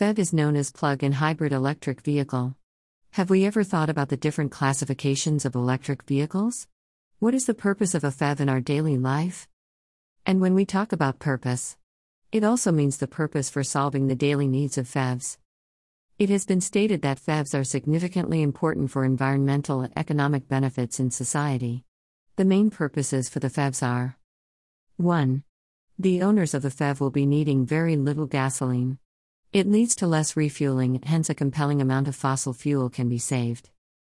PHEV is known as plug in hybrid electric vehicle. Have we ever thought about the different classifications of electric vehicles? What is the purpose of a PHEV in our daily life? And when we talk about purpose, it also means the purpose for solving the daily needs of PHEVs. It has been stated that PHEVs are significantly important for environmental and economic benefits in society. The main purposes for the PHEVs are 1. The owners of the PHEV will be needing very little gasoline. It leads to less refueling, hence, a compelling amount of fossil fuel can be saved.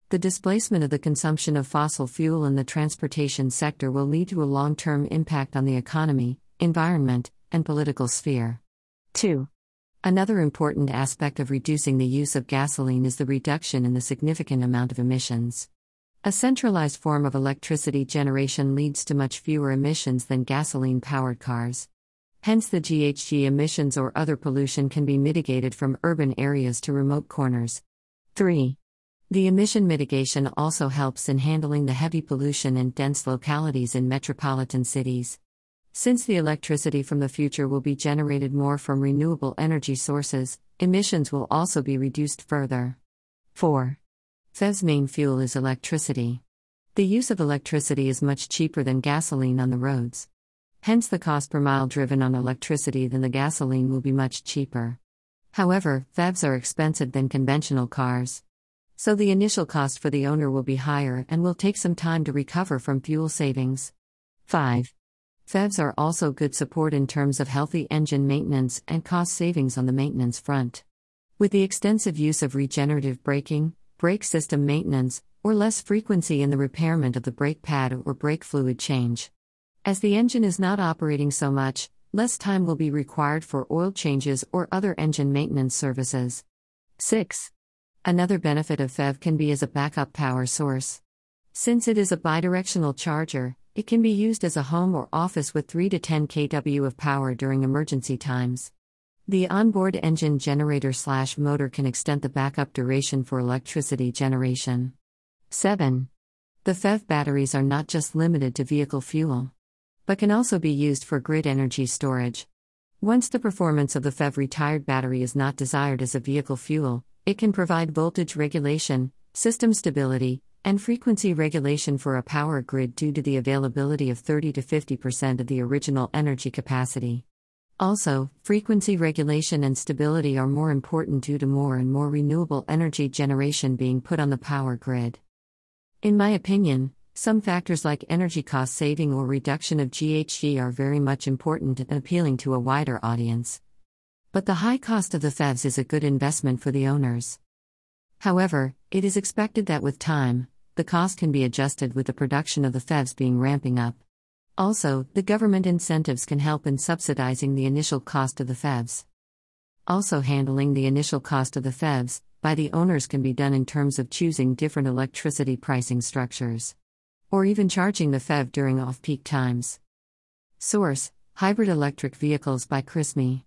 The displacement of the consumption of fossil fuel in the transportation sector will lead to a long term impact on the economy, environment, and political sphere. 2. Another important aspect of reducing the use of gasoline is the reduction in the significant amount of emissions. A centralized form of electricity generation leads to much fewer emissions than gasoline powered cars. Hence, the GHG emissions or other pollution can be mitigated from urban areas to remote corners. 3. The emission mitigation also helps in handling the heavy pollution in dense localities in metropolitan cities. Since the electricity from the future will be generated more from renewable energy sources, emissions will also be reduced further. 4. PHEV's main fuel is electricity. The use of electricity is much cheaper than gasoline on the roads. Hence, the cost per mile driven on electricity than the gasoline will be much cheaper. However, PHEVs are expensive than conventional cars. So the initial cost for the owner will be higher and will take some time to recover from fuel savings. 5. PHEVs are also good support in terms of healthy engine maintenance and cost savings on the maintenance front. With the extensive use of regenerative braking, brake system maintenance, or less frequency in the repairment of the brake pad or brake fluid change. As the engine is not operating so much, less time will be required for oil changes or other engine maintenance services. 6. Another benefit of PHEV can be as a backup power source. Since it is a bidirectional charger, it can be used as a home or office with 3 to 10 kW of power during emergency times. The onboard engine generator slash motor can extend the backup duration for electricity generation. 7. The PHEV batteries are not just limited to vehicle fuel but can also be used for grid energy storage. Once the performance of the PHEV retired battery is not desired as a vehicle fuel, it can provide voltage regulation, system stability, and frequency regulation for a power grid due to the availability of 30 to 50% of the original energy capacity. Also, frequency regulation and stability are more important due to more and more renewable energy generation being put on the power grid. In my opinion, some factors like energy cost saving or reduction of GHG are very much important and appealing to a wider audience. But the high cost of the PHEVs is a good investment for the owners. However, it is expected that with time, the cost can be adjusted with the production of the PHEVs being ramping up. Also, the government incentives can help in subsidizing the initial cost of the PHEVs. Also, handling the initial cost of the PHEVs by the owners can be done in terms of choosing different electricity pricing structures or even charging the PHEV during off peak times. Source Hybrid Electric Vehicles by Chris Mi.